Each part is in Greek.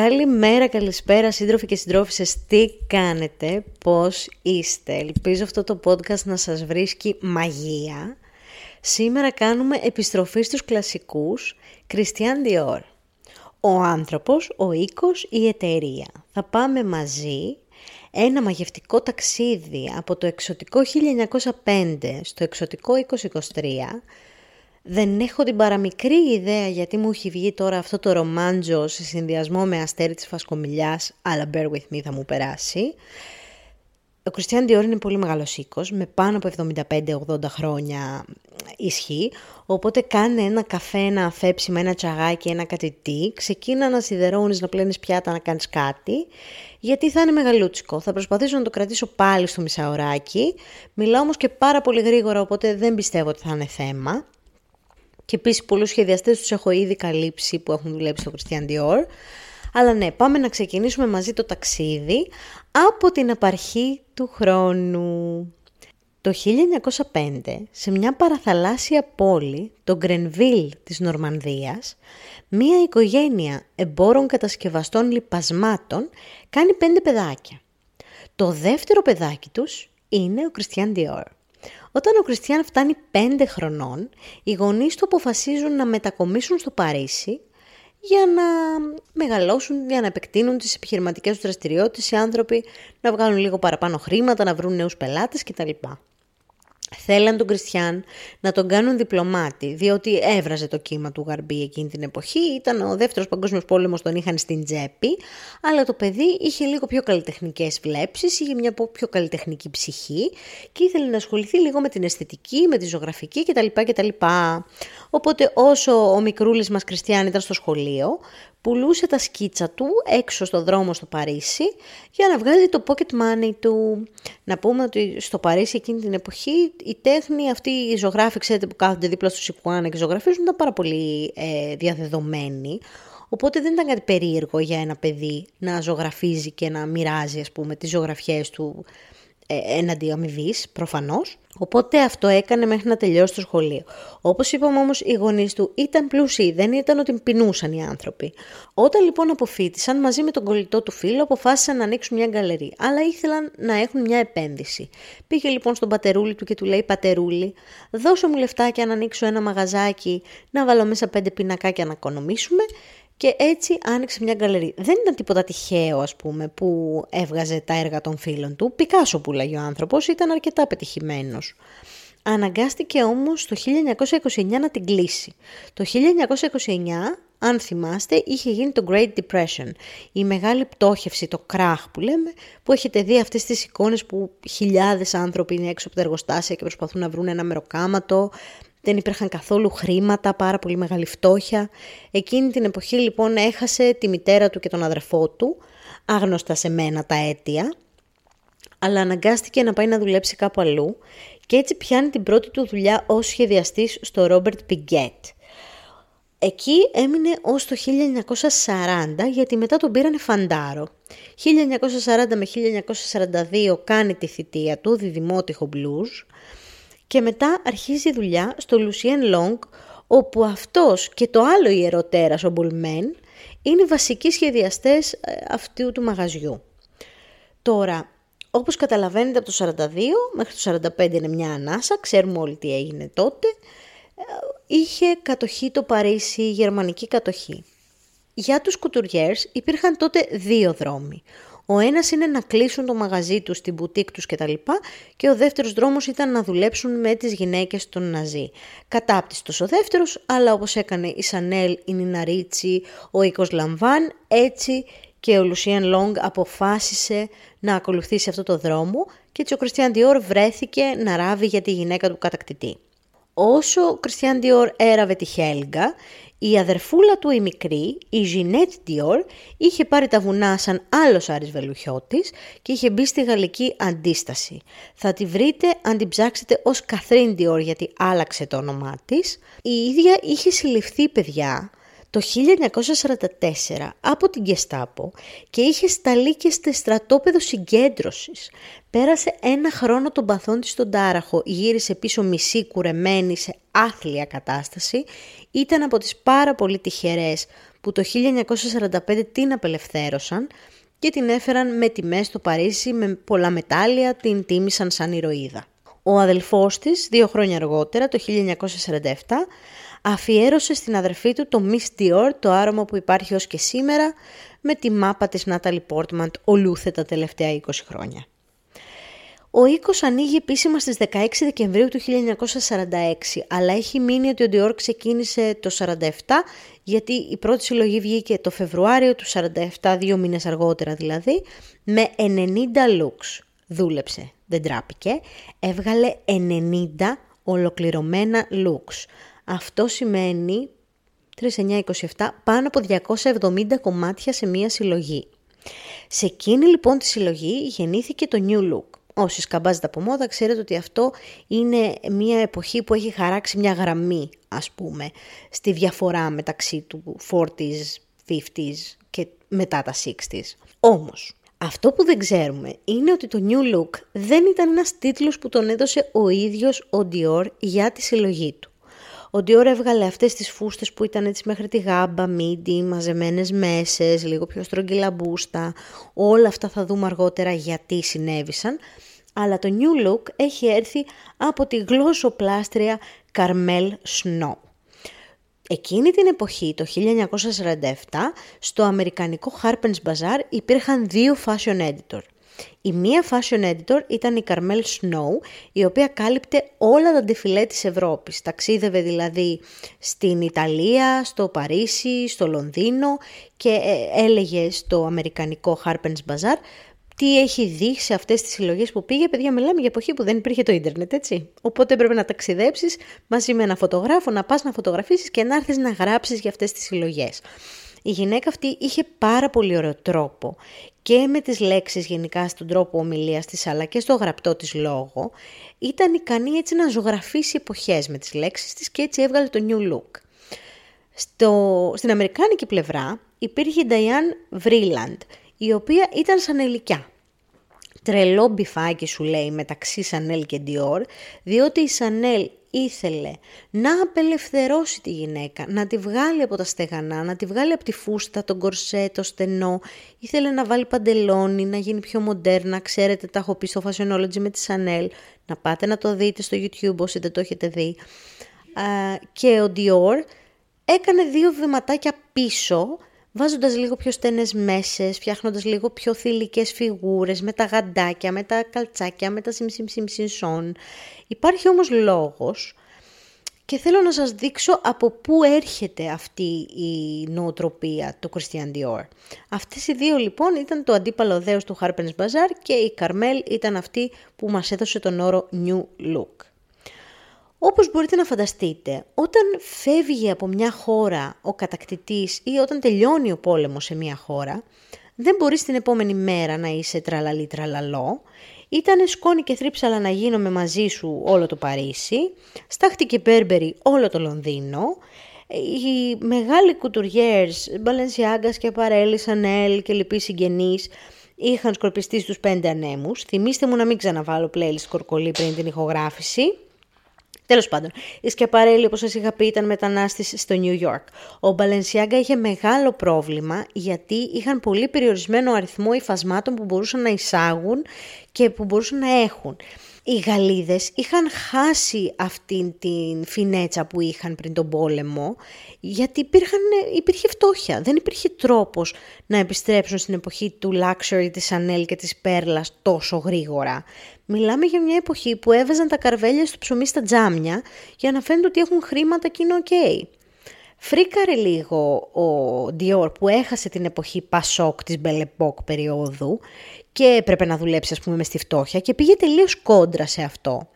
Καλημέρα, καλησπέρα σύντροφοι και συντρόφισσες, τι κάνετε, πώς είστε. Ελπίζω αυτό το podcast να σας βρίσκει μαγεία. Σήμερα κάνουμε επιστροφή στους κλασικούς Christian Dior. Ο άνθρωπος, ο οίκος, η εταιρεία. Θα πάμε μαζί ένα μαγευτικό ταξίδι από το εξωτικό 1905 στο εξωτικό 2023 δεν έχω την παραμικρή ιδέα γιατί μου έχει βγει τώρα αυτό το ρομάντζο σε συνδυασμό με αστέρι της φασκομιλιάς, αλλά bear with me θα μου περάσει. Ο Κριστιαν Dior είναι πολύ μεγάλος οίκος, με πάνω από 75-80 χρόνια ισχύ, οπότε κάνε ένα καφέ, ένα αφέψιμα, ένα τσαγάκι, ένα κατητή, ξεκίνα να σιδερώνεις, να πλένεις πιάτα, να κάνεις κάτι, γιατί θα είναι μεγαλούτσικο. Θα προσπαθήσω να το κρατήσω πάλι στο μισάωράκι, μιλάω όμως και πάρα πολύ γρήγορα, οπότε δεν πιστεύω ότι θα είναι θέμα. Και επίσης πολλούς σχεδιαστές τους έχω ήδη καλύψει που έχουν δουλέψει στο Christian Dior. Αλλά ναι, πάμε να ξεκινήσουμε μαζί το ταξίδι από την απαρχή του χρόνου. Το 1905, σε μια παραθαλάσσια πόλη, το Γκρενβίλ της Νορμανδίας, μία οικογένεια εμπόρων κατασκευαστών λιπασμάτων κάνει πέντε παιδάκια. Το δεύτερο παιδάκι τους είναι ο Κριστιαν Dior. Όταν ο Κριστιαν φτάνει 5 χρονών, οι γονείς του αποφασίζουν να μετακομίσουν στο Παρίσι για να μεγαλώσουν, για να επεκτείνουν τις επιχειρηματικές τους δραστηριότητες οι άνθρωποι, να βγάλουν λίγο παραπάνω χρήματα, να βρουν νέους πελάτες κτλ. Θέλαν τον Κριστιαν να τον κάνουν διπλωμάτη, διότι έβραζε το κύμα του Γαρμπή εκείνη την εποχή, ήταν ο δεύτερος παγκόσμιος πόλεμος, τον είχαν στην τσέπη, αλλά το παιδί είχε λίγο πιο καλλιτεχνικές βλέψεις, είχε μια πιο καλλιτεχνική ψυχή και ήθελε να ασχοληθεί λίγο με την αισθητική, με τη ζωγραφική κτλ. κτλ. Οπότε όσο ο μικρούλης μας Κριστιαν ήταν στο σχολείο, πουλούσε τα σκίτσα του έξω στο δρόμο στο Παρίσι για να βγάλει το pocket money του. Να πούμε ότι στο Παρίσι εκείνη την εποχή η τέχνη αυτή, η ζωγράφη, ξέρετε που κάθονται δίπλα στο Σικουάνα και ζωγραφίζουν ήταν πάρα πολύ ε, διαδεδομένη. Οπότε δεν ήταν κάτι περίεργο για ένα παιδί να ζωγραφίζει και να μοιράζει ας πούμε τις ζωγραφιές του ε, έναντι αμοιβής, προφανώς. Οπότε αυτό έκανε μέχρι να τελειώσει το σχολείο. Όπως είπαμε όμως, οι γονείς του ήταν πλούσιοι, δεν ήταν ότι πεινούσαν οι άνθρωποι. Όταν λοιπόν αποφύτησαν, μαζί με τον κολλητό του φίλο, αποφάσισαν να ανοίξουν μια γκαλερί, αλλά ήθελαν να έχουν μια επένδυση. Πήγε λοιπόν στον πατερούλη του και του λέει: Πατερούλη, δώσε μου λεφτάκια να ανοίξω ένα μαγαζάκι, να βάλω μέσα πέντε πινακάκια να οικονομήσουμε και έτσι άνοιξε μια γκαλερί. Δεν ήταν τίποτα τυχαίο, ας πούμε, που έβγαζε τα έργα των φίλων του. Πικάσο που λέγει ο άνθρωπος, ήταν αρκετά πετυχημένος. Αναγκάστηκε όμως το 1929 να την κλείσει. Το 1929, αν θυμάστε, είχε γίνει το Great Depression, η μεγάλη πτώχευση, το κράχ που λέμε, που έχετε δει αυτές τις εικόνες που χιλιάδες άνθρωποι είναι έξω από τα εργοστάσια και προσπαθούν να βρουν ένα μεροκάματο, δεν υπήρχαν καθόλου χρήματα, πάρα πολύ μεγάλη φτώχεια. Εκείνη την εποχή λοιπόν έχασε τη μητέρα του και τον αδερφό του, άγνωστα σε μένα τα αίτια, αλλά αναγκάστηκε να πάει να δουλέψει κάπου αλλού και έτσι πιάνει την πρώτη του δουλειά ως σχεδιαστής στο Ρόμπερτ Πιγκέτ. Εκεί έμεινε ως το 1940 γιατί μετά τον πήρανε φαντάρο. 1940 με 1942 κάνει τη θητεία του, διδημότυχο blues και μετά αρχίζει η δουλειά στο Λουσιέν Λόγκ, όπου αυτός και το άλλο ιεροτέρας, ο Μπουλμέν, είναι οι βασικοί σχεδιαστές ε, αυτού του μαγαζιού. Τώρα, όπως καταλαβαίνετε από το 42 μέχρι το 45 είναι μια ανάσα, ξέρουμε όλοι τι έγινε τότε, ε, είχε κατοχή το Παρίσι, η γερμανική κατοχή. Για τους κουτουριέρς υπήρχαν τότε δύο δρόμοι. Ο ένας είναι να κλείσουν το μαγαζί τους, την μπουτίκ τους κτλ. Και ο δεύτερος δρόμος ήταν να δουλέψουν με τις γυναίκες των Ναζί. Κατάπτυστος ο δεύτερος, αλλά όπως έκανε η Σανέλ, η Νίνα Ρίτσι, ο Οίκος Lanvin, έτσι και ο Λουσιάν Λελόνγκ αποφάσισε να ακολουθήσει αυτό το δρόμο και έτσι ο Κριστιάν Διόρ βρέθηκε να ράβει για τη γυναίκα του κατακτητή. Όσο ο Κριστιάν Διόρ έραβε τη Χέλγκα, η αδερφούλα του η μικρή, η Ζινέτ Διόρ, είχε πάρει τα βουνά σαν άλλος Άρης Βελουχιώτης και είχε μπει στη γαλλική αντίσταση. Θα τη βρείτε αν την ψάξετε ως Καθρίν Διόρ γιατί άλλαξε το όνομά της. Η ίδια είχε συλληφθεί παιδιά το 1944 από την Γκεστάπο και είχε σταλεί και στο στρατόπεδο συγκέντρωσης. Πέρασε ένα χρόνο των παθών της στον Τάραχο, γύρισε πίσω μισή κουρεμένη σε άθλια κατάσταση. Ήταν από τις πάρα πολύ τυχερές που το 1945 την απελευθέρωσαν και την έφεραν με τιμές στο Παρίσι με πολλά μετάλλια, την τίμησαν σαν ηρωίδα. Ο αδελφός της, δύο χρόνια αργότερα, το 1947, αφιέρωσε στην αδερφή του το Miss Dior, το άρωμα που υπάρχει ως και σήμερα, με τη μάπα της Natalie Portman ολούθε τα τελευταία 20 χρόνια. Ο οίκος ανοίγει επίσημα στις 16 Δεκεμβρίου του 1946, αλλά έχει μείνει ότι ο Dior ξεκίνησε το 47, γιατί η πρώτη συλλογή βγήκε το Φεβρουάριο του 47, δύο μήνες αργότερα δηλαδή, με 90 looks. Δούλεψε, δεν τράπηκε, έβγαλε 90 ολοκληρωμένα looks. Αυτό σημαίνει 3927 πάνω από 270 κομμάτια σε μία συλλογή. Σε εκείνη λοιπόν τη συλλογή γεννήθηκε το New Look. Όσοι σκαμπάζετε από μόδα ξέρετε ότι αυτό είναι μια εποχή που έχει χαράξει μια γραμμή ας πούμε στη διαφορά μεταξύ του 40s, 50s και μετά τα 60s. Όμως, αυτό που δεν ξέρουμε είναι ότι το New Look δεν ήταν ένας τίτλος που τον έδωσε ο ίδιος ο Dior για τη συλλογή του. Ο Dior έβγαλε αυτές τις φούστες που ήταν έτσι μέχρι τη γάμπα, μίντι, μαζεμένες μέσες, λίγο πιο στρογγυλά μπούστα. Όλα αυτά θα δούμε αργότερα γιατί συνέβησαν. Αλλά το New Look έχει έρθει από τη γλώσσοπλάστρια Carmel Snow. Εκείνη την εποχή, το 1947, στο αμερικανικό Harper's Bazaar υπήρχαν δύο fashion editor. Η μία fashion editor ήταν η Carmel Snow, η οποία κάλυπτε όλα τα ντεφιλέ της Ευρώπης. Ταξίδευε δηλαδή στην Ιταλία, στο Παρίσι, στο Λονδίνο και ε, έλεγε στο αμερικανικό Harper's Bazaar τι έχει δει σε αυτές τις συλλογές που πήγε. Παιδιά, μιλάμε για εποχή που δεν υπήρχε το ίντερνετ, έτσι. Οπότε έπρεπε να ταξιδέψεις μαζί με ένα φωτογράφο, να πας να φωτογραφίσεις και να έρθεις να γράψεις για αυτές τις συλλογές. Η γυναίκα αυτή είχε πάρα πολύ ωραίο τρόπο και με τις λέξεις γενικά στον τρόπο ομιλίας της αλλά και στο γραπτό της λόγο ήταν ικανή έτσι να ζωγραφίσει εποχές με τις λέξεις της και έτσι έβγαλε το New Look. Στο, στην αμερικάνικη πλευρά υπήρχε η Diane Vreeland η οποία ήταν σαν ελικιά. Τρελό μπιφάκι σου λέει μεταξύ Σανέλ και Dior, διότι η Σανέλ ήθελε να απελευθερώσει τη γυναίκα, να τη βγάλει από τα στεγανά, να τη βγάλει από τη φούστα, τον κορσέ, το στενό. Ήθελε να βάλει παντελόνι, να γίνει πιο μοντέρνα. Ξέρετε, τα έχω πει στο Fashionology με τη Chanel. Να πάτε να το δείτε στο YouTube όσοι δεν το έχετε δει. και ο Dior έκανε δύο βηματάκια πίσω, βάζοντας λίγο πιο στενές μέσες, φτιάχνοντας λίγο πιο θηλυκές φιγούρες, με τα γαντάκια, με τα καλτσάκια, με τα σιμσιμσιμσιμσον. Υπάρχει όμως λόγος και θέλω να σας δείξω από πού έρχεται αυτή η νοοτροπία του Christian Dior. Αυτές οι δύο λοιπόν ήταν το αντίπαλο δέος του Harper's Bazaar και η Carmel ήταν αυτή που μας έδωσε τον όρο New Look. Όπως μπορείτε να φανταστείτε, όταν φεύγει από μια χώρα ο κατακτητής ή όταν τελειώνει ο πόλεμος σε μια χώρα, δεν μπορείς την επόμενη μέρα να είσαι τραλαλή τραλαλό. Ήτανε σκόνη και θρύψαλα να γίνομαι μαζί σου όλο το Παρίσι, στάχτη και Μπέρμπερι όλο το Λονδίνο, οι μεγάλοι κουτουριέρς, Μπαλενσιάγκας και Παρέλη, Σανέλ και λοιποί συγγενείς, είχαν σκορπιστεί στους πέντε ανέμους. Θυμήστε μου να μην ξαναβάλω playlist κορκολί πριν την ηχογράφηση. Τέλος πάντων, η Σκιαπαρέλη, όπως σας είχα πει, ήταν μετανάστης στο New York. Ο Μπαλενσιάγκα είχε μεγάλο πρόβλημα γιατί είχαν πολύ περιορισμένο αριθμό υφασμάτων που μπορούσαν να εισάγουν και που μπορούσαν να έχουν οι Γαλλίδες είχαν χάσει αυτήν την φινέτσα που είχαν πριν τον πόλεμο γιατί υπήρχαν, υπήρχε φτώχεια. Δεν υπήρχε τρόπος να επιστρέψουν στην εποχή του luxury, της Chanel και της Πέρλας τόσο γρήγορα. Μιλάμε για μια εποχή που έβαζαν τα καρβέλια στο ψωμί στα τζάμια για να φαίνεται ότι έχουν χρήματα και είναι ok. Φρίκαρε λίγο ο Dior που έχασε την εποχή Πασόκ της Μπελεπόκ περίοδου και έπρεπε να δουλέψει ας πούμε μες στη φτώχεια και πήγε τελείως κόντρα σε αυτό.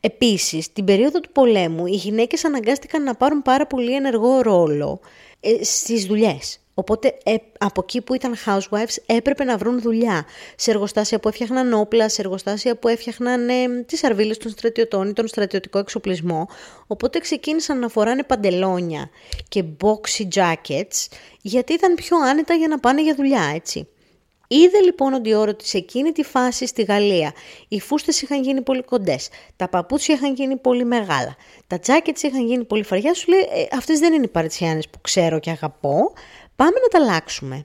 Επίσης, την περίοδο του πολέμου οι γυναίκες αναγκάστηκαν να πάρουν πάρα πολύ ενεργό ρόλο ε, στις δουλειές. Οπότε ε, από εκεί που ήταν housewives έπρεπε να βρουν δουλειά. Σε εργοστάσια που έφτιαχναν όπλα, σε εργοστάσια που έφτιαχναν ε, τις αρβίλες των στρατιωτών ή τον στρατιωτικό εξοπλισμό. Οπότε ξεκίνησαν να φοράνε παντελόνια και boxy jackets γιατί ήταν πιο άνετα για να πάνε για δουλειά, έτσι. Είδε λοιπόν ο Dior ότι σε εκείνη τη φάση στη Γαλλία οι φούστες είχαν γίνει πολύ κοντές, τα παπούτσια είχαν γίνει πολύ μεγάλα, τα τζάκετς είχαν γίνει πολύ φαριά, σου λέει ε, αυτές δεν είναι οι παριτσιάνες που ξέρω και αγαπώ, πάμε να τα αλλάξουμε.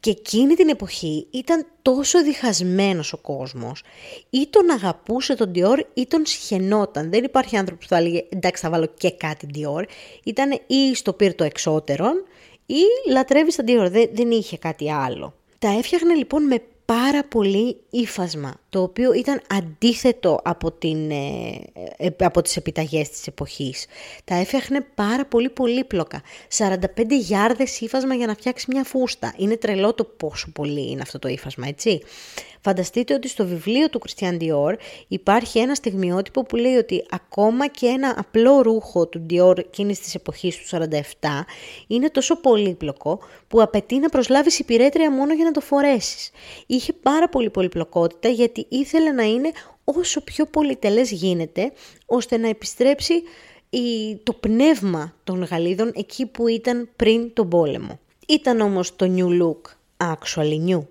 Και εκείνη την εποχή ήταν τόσο διχασμένος ο κόσμος. Ή τον αγαπούσε τον Dior ή τον σχαινόταν. Δεν υπάρχει άνθρωπος που θα έλεγε εντάξει θα βάλω και κάτι Dior. Ήταν ή στο πυρ το εξώτερον ή λατρεύεις τα Dior. Δεν, δεν είχε κάτι άλλο. Τα έφτιαχνε λοιπόν με πάρα πολύ ύφασμα, το οποίο ήταν αντίθετο από, την, ε, ε, από τις επιταγές της εποχής. Τα έφτιαχνε πάρα πολύ πολύπλοκα. 45 γιάρδες ύφασμα για να φτιάξει μια φούστα. Είναι τρελό το πόσο πολύ είναι αυτό το ύφασμα, έτσι. Φανταστείτε ότι στο βιβλίο του Christian Dior υπάρχει ένα στιγμιότυπο που λέει ότι ακόμα και ένα απλό ρούχο του Dior εκείνης της εποχής του 47 είναι τόσο πολύπλοκο που απαιτεί να προσλάβεις υπηρέτρια μόνο για να το φορέσεις. Είχε πάρα πολύ πολυπλοκότητα γιατί ήθελε να είναι όσο πιο πολυτελές γίνεται ώστε να επιστρέψει το πνεύμα των Γαλλίδων εκεί που ήταν πριν τον πόλεμο. Ήταν όμως το new look actually new.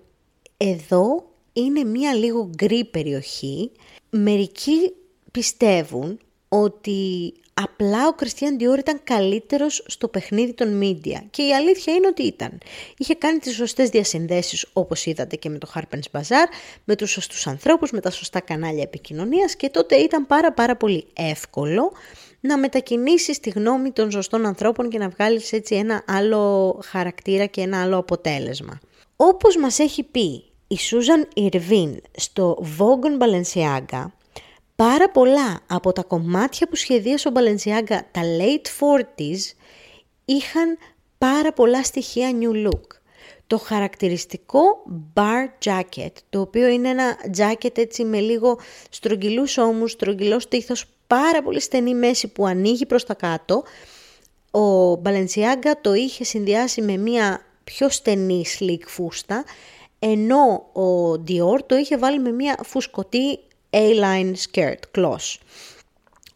Εδώ είναι μία λίγο γκρι περιοχή. Μερικοί πιστεύουν ότι απλά ο Κριστιαν Dior ήταν καλύτερος στο παιχνίδι των media και η αλήθεια είναι ότι ήταν. Είχε κάνει τις σωστές διασυνδέσεις όπως είδατε και με το Harper's Bazaar, με τους σωστούς ανθρώπους, με τα σωστά κανάλια επικοινωνίας και τότε ήταν πάρα πάρα πολύ εύκολο να μετακινήσεις τη γνώμη των σωστών ανθρώπων και να βγάλεις έτσι ένα άλλο χαρακτήρα και ένα άλλο αποτέλεσμα. Όπως μας έχει πει η Σούζαν Ιρβίν στο Vogue Balenciaga πάρα πολλά από τα κομμάτια που σχεδίασε ο Balenciaga τα late 40s είχαν πάρα πολλά στοιχεία new look. Το χαρακτηριστικό bar jacket, το οποίο είναι ένα jacket έτσι με λίγο στρογγυλούς ώμους, στρογγυλός στήθος, πάρα πολύ στενή μέση που ανοίγει προς τα κάτω, ο Balenciaga το είχε συνδυάσει με μια πιο στενή slick φούστα, ενώ ο Dior το είχε βάλει με μια φουσκωτή A-line skirt, cloth.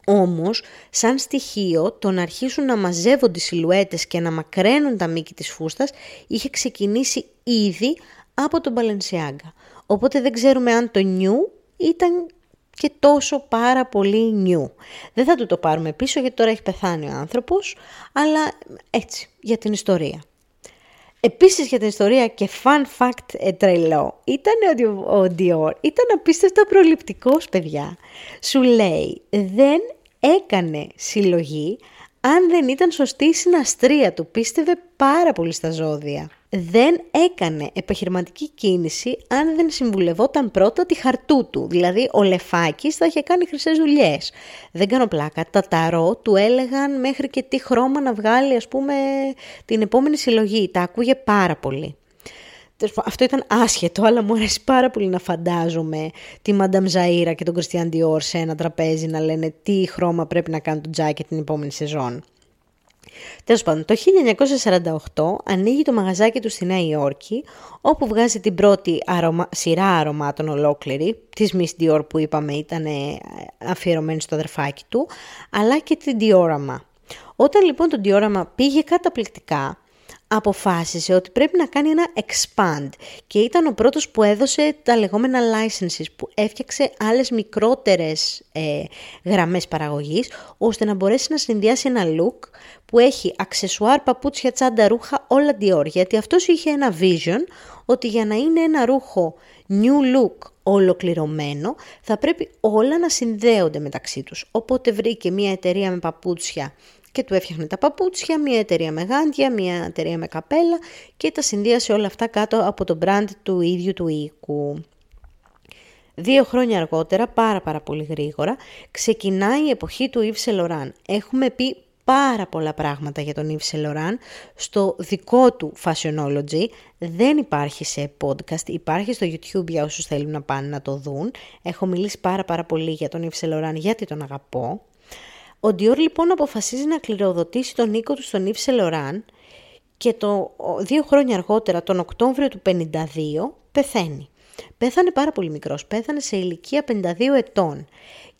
Όμως, σαν στοιχείο, το να αρχίσουν να μαζεύονται οι σιλουέτες και να μακραίνουν τα μήκη της φούστας, είχε ξεκινήσει ήδη από τον Balenciaga. Οπότε δεν ξέρουμε αν το new ήταν και τόσο πάρα πολύ new. Δεν θα του το πάρουμε πίσω γιατί τώρα έχει πεθάνει ο άνθρωπος, αλλά έτσι, για την ιστορία. Επίσης για την ιστορία και fun fact ε, τρελό ήταν ότι ο Dior ήταν απίστευτα προληπτικός παιδιά. Σου λέει δεν έκανε συλλογή αν δεν ήταν σωστή η συναστρία του. Πίστευε πάρα πολύ στα ζώδια δεν έκανε επιχειρηματική κίνηση αν δεν συμβουλευόταν πρώτα τη χαρτού του. Δηλαδή ο Λεφάκης θα είχε κάνει χρυσές δουλειές. Δεν κάνω πλάκα. Τα ταρό του έλεγαν μέχρι και τι χρώμα να βγάλει ας πούμε την επόμενη συλλογή. Τα ακούγε πάρα πολύ. Αυτό ήταν άσχετο, αλλά μου αρέσει πάρα πολύ να φαντάζομαι τη Μανταμ Ζαΐρα και τον Κριστιαν Διόρ σε ένα τραπέζι να λένε τι χρώμα πρέπει να κάνει το τζάκι την επόμενη σεζόν. Τέλος πάντων, το 1948 ανοίγει το μαγαζάκι του στη Νέα Υόρκη, όπου βγάζει την πρώτη αρωμα... σειρά αρωμάτων ολόκληρη, της Miss Dior που είπαμε ήταν αφιερωμένη στο αδερφάκι του, αλλά και την Diorama. Όταν λοιπόν το Diorama πήγε καταπληκτικά, αποφάσισε ότι πρέπει να κάνει ένα expand και ήταν ο πρώτος που έδωσε τα λεγόμενα licenses που έφτιαξε άλλες μικρότερες ε, γραμμές παραγωγής ώστε να μπορέσει να συνδυάσει ένα look που έχει αξεσουάρ, παπούτσια, τσάντα, ρούχα, όλα Dior γιατί αυτός είχε ένα vision ότι για να είναι ένα ρούχο new look ολοκληρωμένο θα πρέπει όλα να συνδέονται μεταξύ τους. Οπότε βρήκε μια εταιρεία με παπούτσια και του έφτιαχνε τα παπούτσια, μια εταιρεία με γάντια, μια εταιρεία με καπέλα και τα συνδύασε όλα αυτά κάτω από το brand του ίδιου του οίκου. Δύο χρόνια αργότερα, πάρα πάρα πολύ γρήγορα, ξεκινάει η εποχή του Yves Saint Laurent. Έχουμε πει πάρα πολλά πράγματα για τον Yves Saint Laurent στο δικό του Fashionology. Δεν υπάρχει σε podcast, υπάρχει στο YouTube για όσους θέλουν να πάνε να το δουν. Έχω μιλήσει πάρα πάρα πολύ για τον Yves Saint Laurent γιατί τον αγαπώ. Ο Dior λοιπόν αποφασίζει να κληροδοτήσει τον οίκο του στον Yves Saint Laurent και το δύο χρόνια αργότερα, τον Οκτώβριο του 52, πεθαίνει. Πέθανε πάρα πολύ μικρός, πέθανε σε ηλικία 52 ετών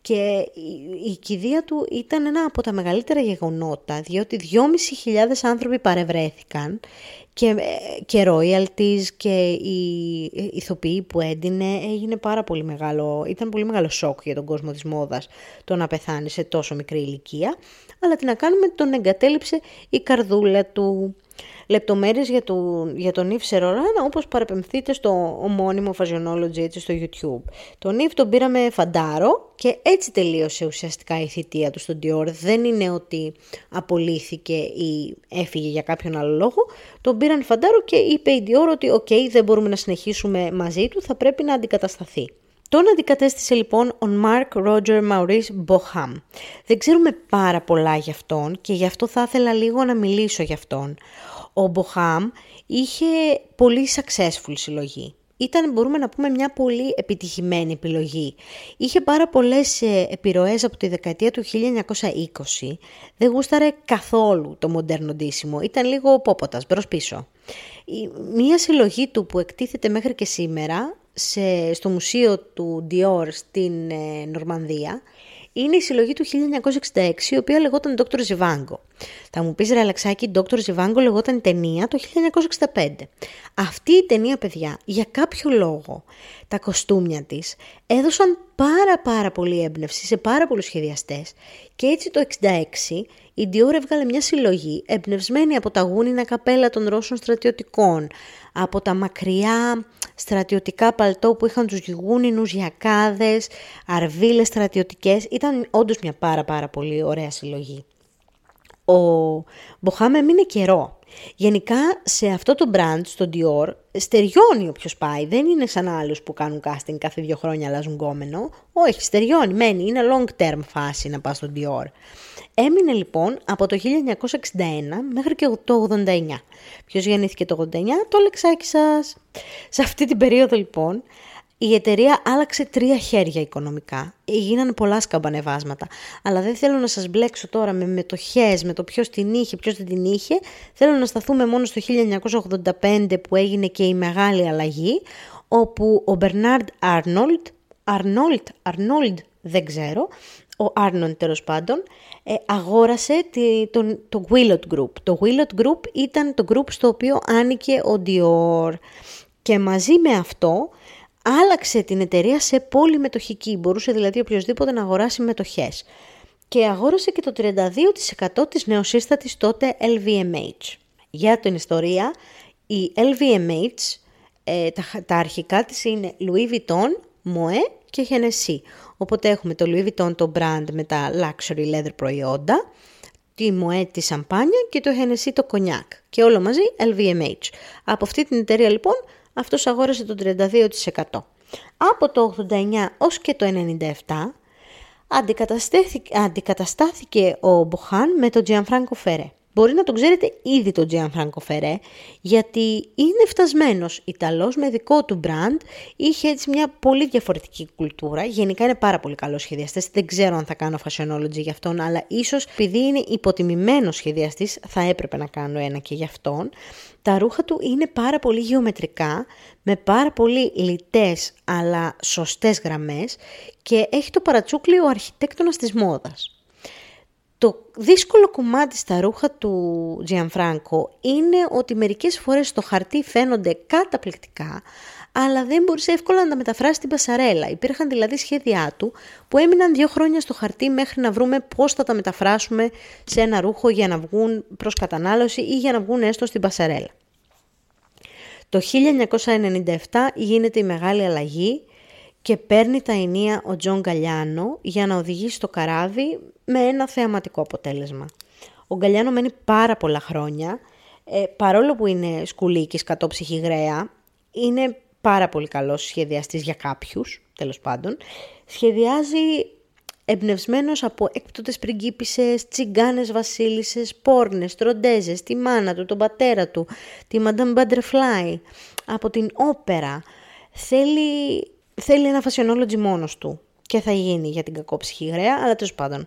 και η κηδεία του ήταν ένα από τα μεγαλύτερα γεγονότα, διότι 2.500 άνθρωποι παρευρέθηκαν και, και royalties και οι ηθοποιοί που έντυνε έγινε πάρα πολύ μεγάλο, ήταν πολύ μεγάλο σοκ για τον κόσμο της μόδας το να πεθάνει σε τόσο μικρή ηλικία, αλλά τι να κάνουμε τον εγκατέλειψε η καρδούλα του. Λεπτομέρειες για, το, για τον Yves Saint Laurent όπως παραπεμφθείτε στο ομώνυμο Fashionology έτσι στο YouTube. Τον Yves τον πήραμε φαντάρο και έτσι τελείωσε ουσιαστικά η θητεία του στον Dior. Δεν είναι ότι απολύθηκε ή έφυγε για κάποιον άλλο λόγο. Τον πήραν φαντάρο και είπε η Dior ότι «ΟΚ, δεν μπορούμε να συνεχίσουμε μαζί του, θα πρέπει να αντικατασταθεί». Τον αντικατέστησε λοιπόν ο Mark Roger Maurice Boham. Δεν ξέρουμε πάρα πολλά γι' αυτόν και γι' αυτό θα ήθελα λίγο να μιλήσω γι' αυτόν. Ο Boham είχε πολύ successful συλλογή. Ήταν, μπορούμε να πούμε, μια πολύ επιτυχημένη επιλογή. Είχε πάρα πολλές ε, επιρροές από τη δεκαετία του 1920. Δεν γούσταρε καθόλου το μοντέρνο ντύσιμο. Ήταν λίγο πόποτας, μπρος πίσω. Μία συλλογή του που εκτίθεται μέχρι και σήμερα σε, στο μουσείο του Dior στην ε, Νορμανδία είναι η συλλογή του 1966, η οποία λεγόταν Dr. Zivago. Θα μου πεις, Ραλαξάκη, Dr. Zivago λεγόταν η ταινία το 1965. Αυτή η ταινία, παιδιά, για κάποιο λόγο, τα κοστούμια της έδωσαν πάρα πάρα πολύ έμπνευση σε πάρα πολλούς σχεδιαστές και έτσι το 1966 η Dior έβγαλε μια συλλογή εμπνευσμένη από τα γούνινα καπέλα των Ρώσων στρατιωτικών, από τα μακριά στρατιωτικά παλτό που είχαν τους γιγούνινους γιακάδες, αρβίλες στρατιωτικές. Ήταν όντως μια πάρα πάρα πολύ ωραία συλλογή. Ο Μποχάμε έμεινε καιρό. Γενικά σε αυτό το brand, στο Dior, στεριώνει όποιος πάει. Δεν είναι σαν άλλους που κάνουν casting κάθε δύο χρόνια αλλάζουν γκόμενο. Όχι, στεριώνει, μένει. Είναι long term φάση να πας στο Dior. Έμεινε λοιπόν από το 1961 μέχρι και το 89. Ποιος γεννήθηκε το 89, το λεξάκι σας. Σε αυτή την περίοδο λοιπόν η εταιρεία άλλαξε τρία χέρια οικονομικά. Γίνανε πολλά σκαμπανεβάσματα. Αλλά δεν θέλω να σας μπλέξω τώρα με μετοχές, με το ποιος την είχε, ποιος δεν την είχε. Θέλω να σταθούμε μόνο στο 1985 που έγινε και η μεγάλη αλλαγή, όπου ο Μπερνάρντ Άρνολτ, Αρνόλτ, Αρνόλτ δεν ξέρω, ο Άρνον τέλος πάντων, ε, αγόρασε τη, τον, το Willot Group. Το Willot Group ήταν το group στο οποίο άνοικε ο Dior και μαζί με αυτό άλλαξε την εταιρεία σε πολυμετοχική. Μπορούσε δηλαδή οποιοδήποτε να αγοράσει μετοχές. Και αγόρασε και το 32% της νεοσύστατης τότε LVMH. Για την ιστορία, η LVMH, ε, τα, τα αρχικά της είναι Louis Vuitton, Moet και Hennessy. Οπότε έχουμε το Louis Vuitton το brand με τα luxury leather προϊόντα, τη Moet τη σαμπάνια και το Hennessy το κονιάκ. Και όλο μαζί LVMH. Από αυτή την εταιρεία λοιπόν αυτός αγόρασε το 32%. Από το 89 ως και το 97 αντικαταστάθηκε ο Μποχάν με τον Gianfranco Ferre. Μπορεί να τον ξέρετε ήδη τον Gianfranco Ferré, γιατί είναι φτασμένος Ιταλός με δικό του brand, είχε έτσι μια πολύ διαφορετική κουλτούρα, γενικά είναι πάρα πολύ καλός σχεδιαστής, δεν ξέρω αν θα κάνω fashionology για αυτόν, αλλά ίσως επειδή είναι υποτιμημένος σχεδιαστής θα έπρεπε να κάνω ένα και για αυτόν. Τα ρούχα του είναι πάρα πολύ γεωμετρικά, με πάρα πολύ λιτές αλλά σωστές γραμμές και έχει το παρατσούκλι ο αρχιτέκτονας της μόδας. Το δύσκολο κομμάτι στα ρούχα του Gianfranco είναι ότι μερικές φορές στο χαρτί φαίνονται καταπληκτικά, αλλά δεν μπορούσε εύκολα να τα μεταφράσεις στην πασαρέλα. Υπήρχαν δηλαδή σχέδιά του που έμειναν δύο χρόνια στο χαρτί μέχρι να βρούμε πώς θα τα μεταφράσουμε σε ένα ρούχο για να βγουν προς κατανάλωση ή για να βγουν έστω στην πασαρέλα. Το 1997 γίνεται η μεγάλη αλλαγή και παίρνει τα ηνία ο Τζον Γκαλιάνο για να οδηγήσει το καράβι με ένα θεαματικό αποτέλεσμα. Ο Γκαλιάνο μένει πάρα πολλά χρόνια, ε, παρόλο που είναι σκουλήκι σκατόψυχη γριά, είναι πάρα πολύ καλός σχεδιαστής για κάποιους, τέλος πάντων. Σχεδιάζει εμπνευσμένος από έκπτωτες πριγκίπισσες, τσιγκάνες βασίλισσες, πόρνες, τροντέζες, τη μάνα του, τον πατέρα του, τη Madame Butterfly, από την όπερα. Θέλει θέλει ένα φασιονόλογι μόνος του και θα γίνει για την κακόψυχη γραία, αλλά τέλος πάντων.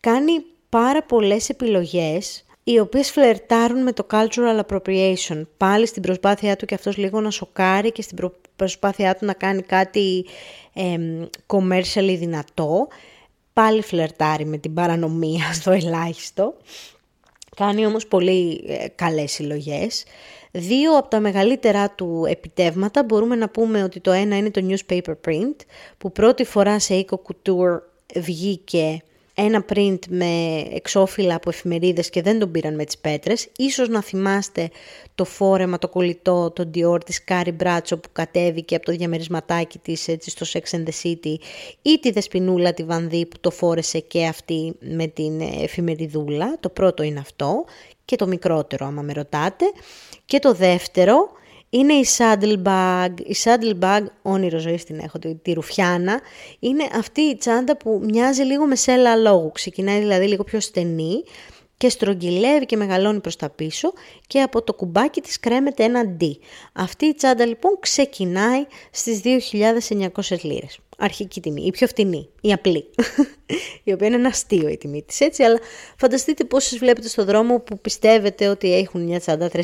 Κάνει πάρα πολλές επιλογές οι οποίες φλερτάρουν με το cultural appropriation. Πάλι στην προσπάθειά του και αυτός λίγο να σοκάρει και στην προσπάθειά του να κάνει κάτι ε, commercially δυνατό. Πάλι φλερτάρει με την παρανομία στο ελάχιστο. Κάνει όμως πολύ ε, καλές συλλογές. Δύο από τα μεγαλύτερά του επιτεύγματα μπορούμε να πούμε ότι το ένα είναι το newspaper print που πρώτη φορά σε Eco Couture βγήκε ένα print με εξώφυλλα από εφημερίδες και δεν τον πήραν με τις πέτρες. Ίσως να θυμάστε το φόρεμα, το κολλητό, το Dior της Κάρι Μπράντσο που κατέβηκε από το διαμερισματάκι της έτσι, στο Sex and the City ή τη Δεσποινούλα τη Βανδύ που το φόρεσε και αυτή με την εφημεριδούλα. Το πρώτο είναι αυτό και το μικρότερο άμα με ρωτάτε. Και το δεύτερο είναι η saddle bag. Η saddle bag, όνειρο ζωής την έχω, τη, τη ρουφιάνα. Είναι αυτή η τσάντα που μοιάζει λίγο με σέλα αλόγου. Ξεκινάει δηλαδή λίγο πιο στενή και στρογγυλεύει και μεγαλώνει προς τα πίσω και από το κουμπάκι της κρέμεται ένα D. Αυτή η τσάντα λοιπόν ξεκινάει στις 2.900 λίρες αρχική τιμή, η πιο φτηνή, η απλή, η οποία είναι ένα αστείο η τιμή της έτσι, αλλά φανταστείτε πόσες βλέπετε στο δρόμο που πιστεύετε ότι έχουν μια τσάντα 3.000.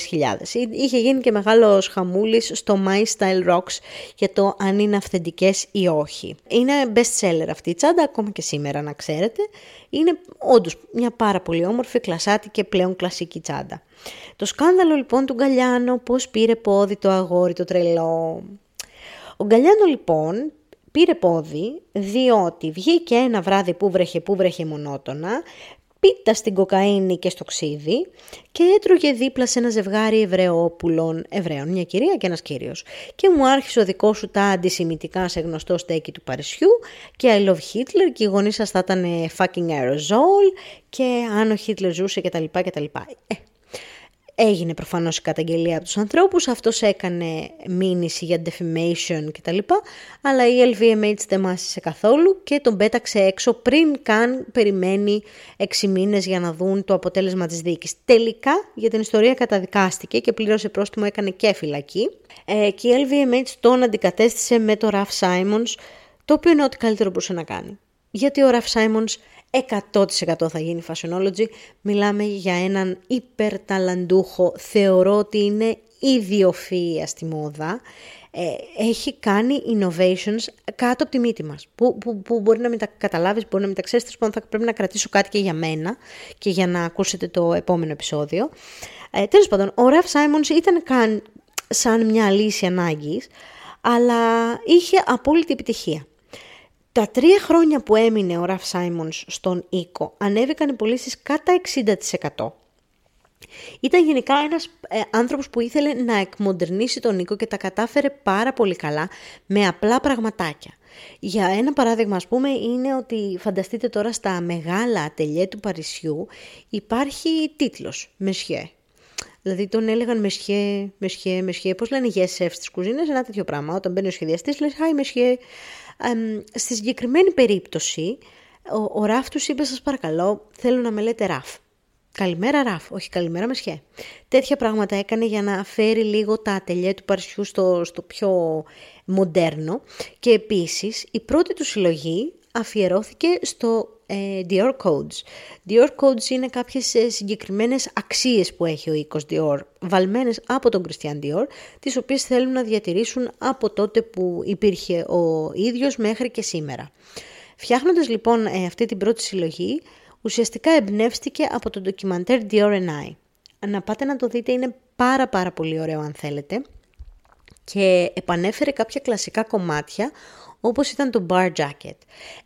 Είχε γίνει και μεγάλος χαμούλης στο My Style Rocks για το αν είναι αυθεντικές ή όχι. Είναι best seller αυτή η τσάντα, ακόμα και σήμερα να ξέρετε. Είναι όντως μια πάρα πολύ όμορφη, κλασάτη και πλέον κλασική τσάντα. Το σκάνδαλο λοιπόν του Γκαλιάνο, πώς πήρε πόδι το αγόρι, το τρελό. Ο Γκαλιάνο λοιπόν πήρε πόδι διότι βγήκε ένα βράδυ που βρέχε που βρέχε μονότονα, πίτα στην κοκαίνη και στο ξύδι και έτρωγε δίπλα σε ένα ζευγάρι Εβραιόπουλων, Εβραίων, μια κυρία και ένας κύριος. Και μου άρχισε ο δικός σου τα αντισημιτικά σε γνωστό στέκι του Παρισιού και I love Hitler και οι γονείς σας θα ήταν fucking aerosol και αν ο Χίτλερ ζούσε κτλ. κτλ. Ε, Έγινε προφανώς η καταγγελία από τους ανθρώπους, αυτός έκανε μήνυση για defamation κτλ. Αλλά η LVMH δεν μάσησε καθόλου και τον πέταξε έξω πριν καν περιμένει 6 μήνες για να δουν το αποτέλεσμα της δίκης. Τελικά για την ιστορία καταδικάστηκε και πλήρωσε πρόστιμο, έκανε και φυλακή. Ε, και η LVMH τον αντικατέστησε με το Ralph Simons, το οποίο είναι ό,τι καλύτερο μπορούσε να κάνει. Γιατί ο Ralph Simons 100% θα γίνει fashionology. Μιλάμε για έναν υπερταλαντούχο, θεωρώ ότι είναι ιδιοφυΐα στη μόδα. Ε, έχει κάνει innovations κάτω από τη μύτη μας, που, που, που μπορεί να μην τα καταλάβεις, μπορεί να μην τα ξέρεις, θα πρέπει να κρατήσω κάτι και για μένα και για να ακούσετε το επόμενο επεισόδιο. Ε, τέλος πάντων, ο Ραφ Σάιμονς ήταν καν σαν μια λύση ανάγκης, αλλά είχε απόλυτη επιτυχία. Τα τρία χρόνια που έμεινε ο Ραφ Σάιμονς στον οίκο ανέβηκαν οι πωλήσεις κατά 60%. Ήταν γενικά ένας ε, άνθρωπος που ήθελε να εκμοντερνήσει τον οίκο και τα κατάφερε πάρα πολύ καλά με απλά πραγματάκια. Για ένα παράδειγμα ας πούμε είναι ότι φανταστείτε τώρα στα μεγάλα ατελιέ του Παρισιού υπάρχει τίτλος «Μεσιέ». Δηλαδή τον έλεγαν μεσιέ, μεσιέ, μεσιέ. Πώς λένε yes chefs στις κουζίνες, ένα τέτοιο πράγμα. Όταν μπαίνει ο σχεδιαστής λες «Hi μεσιέ». Στη συγκεκριμένη περίπτωση, ο, ο Ραφ τους είπε σας παρακαλώ, θέλω να με λέτε Ραφ. Καλημέρα Ραφ, όχι καλημέρα Μεσχέ. Τέτοια πράγματα έκανε για να φέρει λίγο τα ατελιέ του Παρισιού στο, στο πιο μοντέρνο και επίσης η πρώτη του συλλογή αφιερώθηκε στο ε, Dior Codes. Dior Codes είναι κάποιες ε, συγκεκριμένες αξίες που έχει ο οίκος Dior, βαλμένες από τον Christian Dior, τις οποίες θέλουν να διατηρήσουν από τότε που υπήρχε ο ίδιος μέχρι και σήμερα. Φτιάχνοντας λοιπόν ε, αυτή την πρώτη συλλογή, ουσιαστικά εμπνεύστηκε από το ντοκιμαντέρ Dior and I. Να πάτε να το δείτε, είναι πάρα πάρα πολύ ωραίο αν θέλετε και επανέφερε κάποια κλασικά κομμάτια όπως ήταν το bar jacket.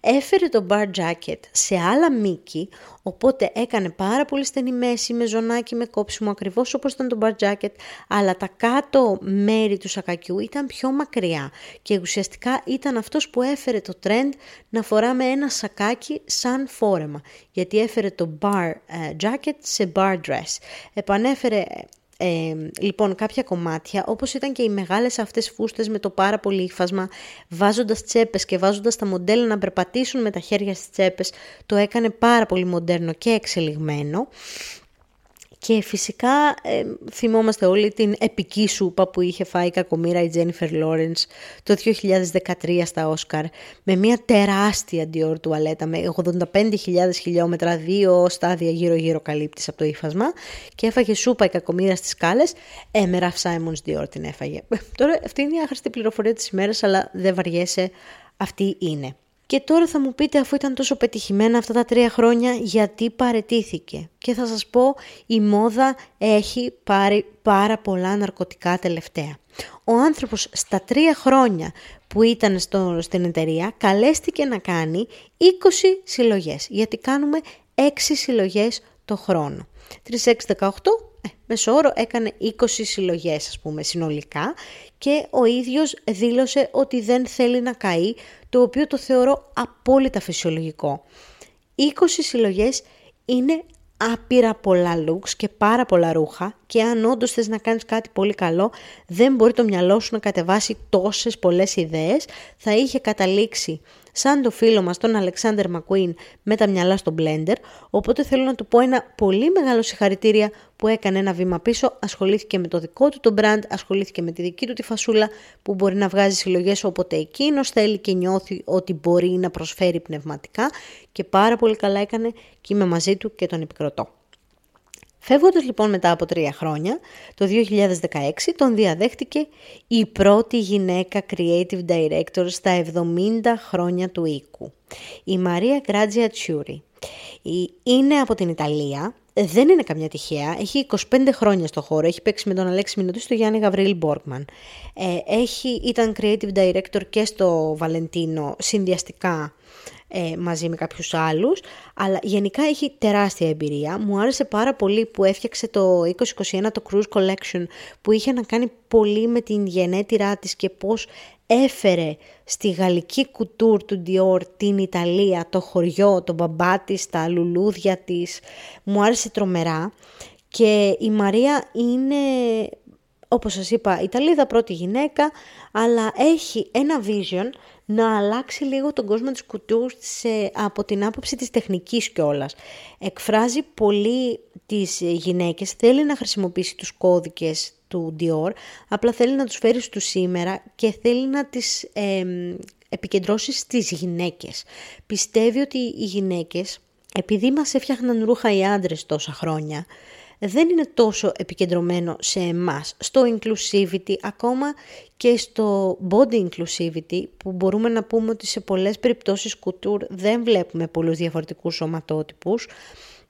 Έφερε το bar jacket σε άλλα μήκη, οπότε έκανε πάρα πολύ στενή μέση με ζωνάκι, με κόψιμο ακριβώς όπως ήταν το bar jacket, αλλά τα κάτω μέρη του σακακιού ήταν πιο μακριά και ουσιαστικά ήταν αυτός που έφερε το trend να φοράμε ένα σακάκι σαν φόρεμα, γιατί έφερε το bar ε, jacket σε bar dress. Επανέφερε ε, λοιπόν κάποια κομμάτια όπως ήταν και οι μεγάλες αυτές φούστες με το πάρα πολύ ύφασμα βάζοντας τσέπες και βάζοντας τα μοντέλα να περπατήσουν με τα χέρια στις τσέπες το έκανε πάρα πολύ μοντέρνο και εξελιγμένο και φυσικά ε, θυμόμαστε όλοι την επική σούπα που είχε φάει η κακομήρα η Τζένιφερ Λόρενς το 2013 στα Όσκαρ με μια τεράστια Dior τουαλέτα με 85.000 χιλιόμετρα, δύο στάδια γύρω-γύρω καλύπτης από το ύφασμα και έφαγε σούπα η κακομήρα στις σκάλες, ε, με Ραφ Σάιμονς Dior την έφαγε. Τώρα αυτή είναι η άχρηστη πληροφορία της ημέρας αλλά δεν βαριέσαι, αυτή είναι. Και τώρα θα μου πείτε αφού ήταν τόσο πετυχημένα αυτά τα τρία χρόνια γιατί παρετήθηκε. Και θα σας πω η μόδα έχει πάρει πάρα πολλά ναρκωτικά τελευταία. Ο άνθρωπος στα τρία χρόνια που ήταν στο, στην εταιρεία καλέστηκε να κάνει 20 συλλογές, γιατί κάνουμε 6 συλλογές το χρόνο. 3-6-18, ε, μεσόωρο έκανε 20 συλλογές ας πούμε συνολικά και ο ίδιος δήλωσε ότι δεν θέλει να καεί, το οποίο το θεωρώ απόλυτα φυσιολογικό. 20 συλλογές είναι άπειρα πολλά looks και πάρα πολλά ρούχα και αν όντως θες να κάνεις κάτι πολύ καλό δεν μπορεί το μυαλό σου να κατεβάσει τόσες πολλές ιδέες θα είχε καταλήξει σαν το φίλο μας τον Αλεξάνδερ Μακουίν με τα μυαλά στο blender, οπότε θέλω να του πω ένα πολύ μεγάλο συγχαρητήρια που έκανε ένα βήμα πίσω, ασχολήθηκε με το δικό του το brand, ασχολήθηκε με τη δική του τη φασούλα που μπορεί να βγάζει συλλογές όποτε εκείνος θέλει και νιώθει ότι μπορεί να προσφέρει πνευματικά. Και πάρα πολύ καλά έκανε και είμαι μαζί του και τον επικροτώ. Φεύγοντας λοιπόν μετά από τρία χρόνια, το 2016 τον διαδέχτηκε η πρώτη γυναίκα creative director στα 70 χρόνια του οίκου, η Μαρία Γκράτζια Τσιούρι. Είναι από την Ιταλία, δεν είναι καμιά τυχαία, έχει 25 χρόνια στο χώρο, έχει παίξει με τον Αλέξη Μινωτή στο Γιάννη Γαβρίλ Μπόρκμαν. Ε, έχει, ήταν creative director και στο Βαλεντίνο συνδυαστικά ε, μαζί με κάποιους άλλους, αλλά γενικά έχει τεράστια εμπειρία. Μου άρεσε πάρα πολύ που έφτιαξε το 2021 το Cruise Collection που είχε να κάνει πολύ με την γενέτειρά της και πώς έφερε στη γαλλική κουτούρ του Dior την Ιταλία, το χωριό, τον μπαμπά της, τα λουλούδια της. Μου άρεσε τρομερά και η Μαρία είναι όπως σας είπα, Ιταλίδα πρώτη γυναίκα, αλλά έχει ένα vision να αλλάξει λίγο τον κόσμο της κουτούς σε, από την άποψη της τεχνικής κιόλας. Εκφράζει πολύ τις γυναίκες, θέλει να χρησιμοποιήσει τους κώδικες του Dior, απλά θέλει να τους φέρει στο σήμερα και θέλει να τις ε, επικεντρώσει στις γυναίκες. Πιστεύει ότι οι γυναίκες, επειδή μας έφτιαχναν ρούχα οι άντρες τόσα χρόνια, δεν είναι τόσο επικεντρωμένο σε εμάς, στο inclusivity, ακόμα και στο body inclusivity, που μπορούμε να πούμε ότι σε πολλές περιπτώσεις κουτούρ δεν βλέπουμε πολλούς διαφορετικούς σωματότυπους,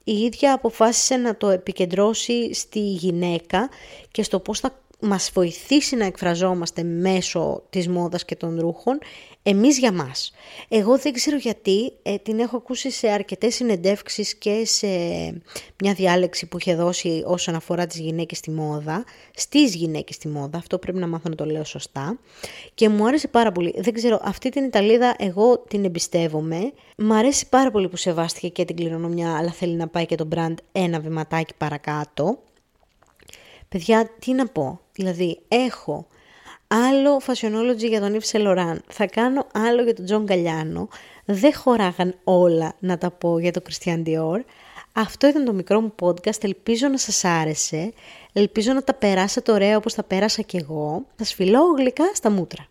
η ίδια αποφάσισε να το επικεντρώσει στη γυναίκα και στο πώς θα μας βοηθήσει να εκφραζόμαστε μέσω της μόδας και των ρούχων, εμείς για μας. Εγώ δεν ξέρω γιατί, ε, την έχω ακούσει σε αρκετές συνεντεύξεις και σε μια διάλεξη που είχε δώσει όσον αφορά τις γυναίκες στη μόδα, στις γυναίκες στη μόδα, αυτό πρέπει να μάθω να το λέω σωστά, και μου άρεσε πάρα πολύ. Δεν ξέρω, αυτή την Ιταλίδα εγώ την εμπιστεύομαι, μου αρέσει πάρα πολύ που σεβάστηκε και την κληρονομιά, αλλά θέλει να πάει και το brand ένα βηματάκι παρακάτω. Παιδιά, τι να πω, δηλαδή έχω άλλο fashionology για τον Yves Saint Laurent, θα κάνω άλλο για τον Τζον Γκαλιάνο, δεν χωράγαν όλα να τα πω για τον Christian Dior. Αυτό ήταν το μικρό μου podcast, ελπίζω να σας άρεσε, ελπίζω να τα περάσατε ωραία όπως τα πέρασα κι εγώ. Σας φιλώ γλυκά στα μούτρα.